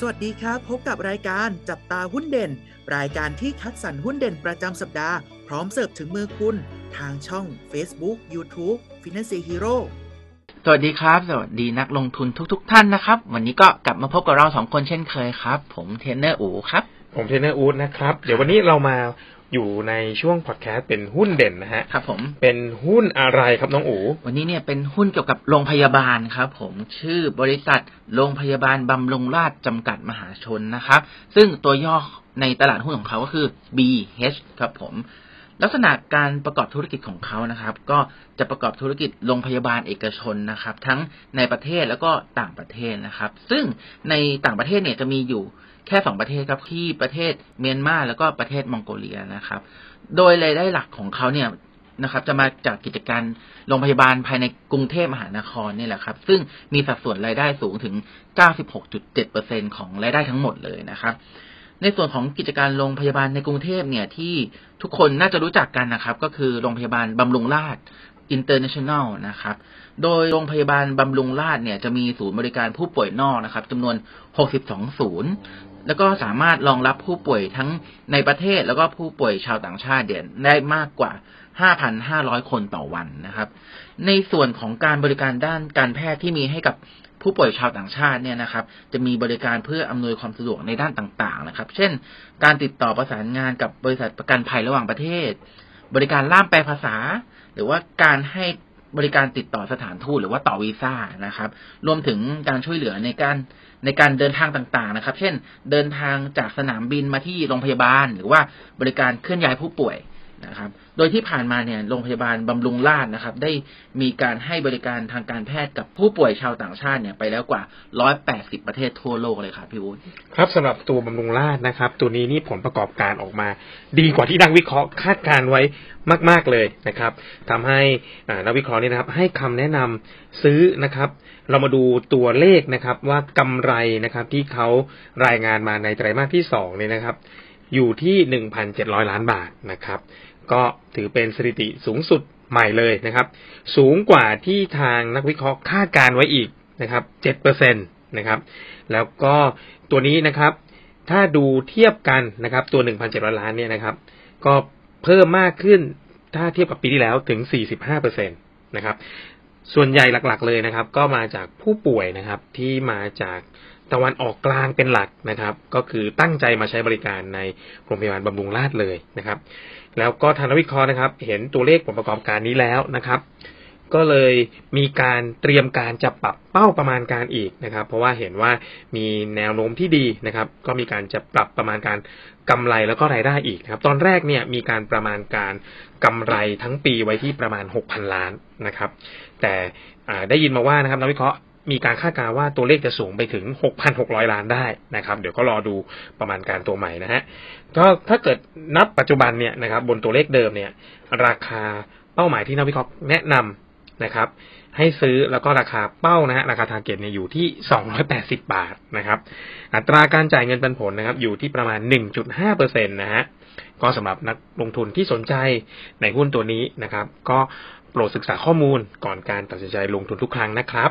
สวัสดีครับ พบกับรายการจับตาหุ้นเด่น รายการที่คัดสรรหุ้นเด่นประจำสัปดาห์ พร้อมเสิร์ฟถึงมือคุณ ทางช่อง Facebook YouTube Finance Hero สวัสดีครับ สวัสดีนักลงทุนทุกๆท่านนะครับ วันนี้ก็กลับมาพบกับเราสองคนเช่นเคยครับ ผมเทรนเนอร์อูครับ ผมเทรนเนอร์อู๊ดนะครับ เดี๋ยววันนี้เรามา อยู่ในช่วงพอดแคสต์เป็นหุ้นเด่นนะฮะครับผมเป็นหุ้นอะไรครับน้องอูวันนี้เนี่ยเป็นหุ้นเกี่ยวกับโรงพยาบาลครับผมชื่อบริษัทโรงพยาบาลบำรุงราษฎร์จำกัดมหาชนนะครับ ซึ่งตัวย่อในตลาดหุ้นของเขาก็คือ BH ครับผมลักษณะการประกอบธุรกิจของเขานะครับ ก็จะประกอบธุรกิจโรงพยาบาลเอกชนนะครับ ทั้งในประเทศแล้วก็ต่างประเทศนะครับ ซึ่งในต่างประเทศเนี่ยจะมีอยู่ แค่สองประเทศครับที่ประเทศเมียนมาแล้วก็ประเทศมองโกเลียนะครับ โดยรายได้หลักของเขาเนี่ยนะครับ จะมาจากกิจการโรงพยาบาลภายในกรุงเทพมหานครนี่แหละครับ ซึ่งมีสัดส่วนรายได้สูงถึง 96.7%ของรายได้ทั้งหมดเลยนะครับในส่วนของกิจการโรงพยาบาลในกรุงเทพเนี่ยที่ทุกคนน่าจะรู้จักกันนะครับ ก็คือโรงพยาบาลบำรุงราษฎร์ International นะครับ โดยโรงพยาบาลบำรุงราษฎร์เนี่ยจะมีศูนย์บริการผู้ป่วยนอกนะครับจำนวน 62 ศูนย์ แล้วก็สามารถรองรับผู้ป่วยทั้งในประเทศแล้วก็ผู้ป่วยชาวต่างชาติเด่นได้มากกว่า 5,500 คนต่อวันนะครับ ในส่วนของการบริการด้านการแพทย์ที่มีให้กับผู้ป่วยชาวต่างชาติเนี่ยนะครับ จะมีบริการเพื่ออำนวยความสะดวกในด้านต่างๆนะครับ เช่น การติดต่อประสานงานกับบริษัทประกันภัยระหว่างประเทศ บริการล่ามแปลภาษา หรือว่าการให้บริการติดต่อสถานทูตหรือว่าต่อวีซ่านะครับ รวมถึงการช่วยเหลือในการในการเดินทางต่างๆนะครับ เช่น เดินทางจากสนามบินมาที่โรงพยาบาล หรือว่าบริการเคลื่อนย้ายผู้ป่วย นะครับ โดยที่ผ่านมาเนี่ยโรงพยาบาลบำรุงราษฎร์นะครับ ได้มีการให้บริการทางการแพทย์กับผู้ป่วยชาวต่างชาติเนี่ยไปแล้วกว่า 180 ประเทศทั่วโลกเลยครับพี่วุฒิครับสำหรับตัวบำรุงราษฎร์นะครับ ตัวนี้นี่ผลประกอบการออกมา ดีกว่าที่นักวิเคราะห์คาดการไว้มาก ๆเลยนะครับทำให้นักวิเคราะห์นี่นะครับ ให้คำแนะนำซื้อนะครับ เรามาดูตัวเลขนะครับ ว่ากำไรนะครับที่เขารายงานมาในไตรมาสที่สองเนี่ยนะครับอยู่ที่หนึ่งพันเจ็ดร้อยล้านบาทนะครับ ก็ถือเป็นสถิติสูงสุดใหม่เลยนะครับ สูงกว่าที่ทางนักวิเคราะห์คาดการไว้อีกนะครับเจ็ดเปอร์เซ็นตนะครับ แล้วก็ตัวนี้นะครับ ถ้าดูเทียบกันนะครับ ตัว1,700ล้านเนี่ยนะครับ ก็เพิ่มมากขึ้นถ้าเทียบกับปีที่แล้วถึง45%นะครับ ส่วนใหญ่หลักๆเลยนะครับ ก็มาจากผู้ป่วยนะครับที่มาจาก ตะวันออกกลางเป็นหลักนะครับ ก็คือตั้งใจมาใช้บริการในโรงพยาบาลบำรุงราษฎร์เลยนะครับ แล้วก็ทางนักวิเคราะห์นะครับ เห็นตัวเลขผลประกอบการนี้แล้วนะครับ ก็เลยมีการเตรียมการจะปรับเป้าประมาณการอีกนะครับ เพราะว่าเห็นว่ามีแนวโน้มที่ดีนะครับ ก็มีการจะปรับประมาณการกำไรแล้วก็รายได้อีกนะครับ ตอนแรกเนี่ยมีการประมาณการกำไรทั้งปีไว้ที่ประมาณ 6,000 ล้านนะครับ แต่ได้ยินมาว่านะครับนักวิเคราะห์ มีการคาดการณ์ว่าตัวเลขจะสูงไปถึง 6,600 ล้านได้นะครับ เดี๋ยวก็รอดูประมาณการตัวใหม่นะฮะก็ถ้าเกิดนับปัจจุบันเนี่ยนะครับ บนตัวเลขเดิมเนี่ย ราคาเป้าหมายที่นักวิเคราะห์แนะนำนะครับ ให้ซื้อแล้วก็ราคาเป้านะฮะราคา target เนี่ยอยู่ที่ 280 บาทนะครับ อัตราการจ่ายเงินปันผลนะครับ อยู่ที่ประมาณ 1.5%นะฮะก็สำหรับนักลงทุนที่สนใจในหุ้นตัวนี้นะครับ ก็โปรดศึกษาข้อมูลก่อนการตัดสินใจลงทุนทุกครั้งนะครับ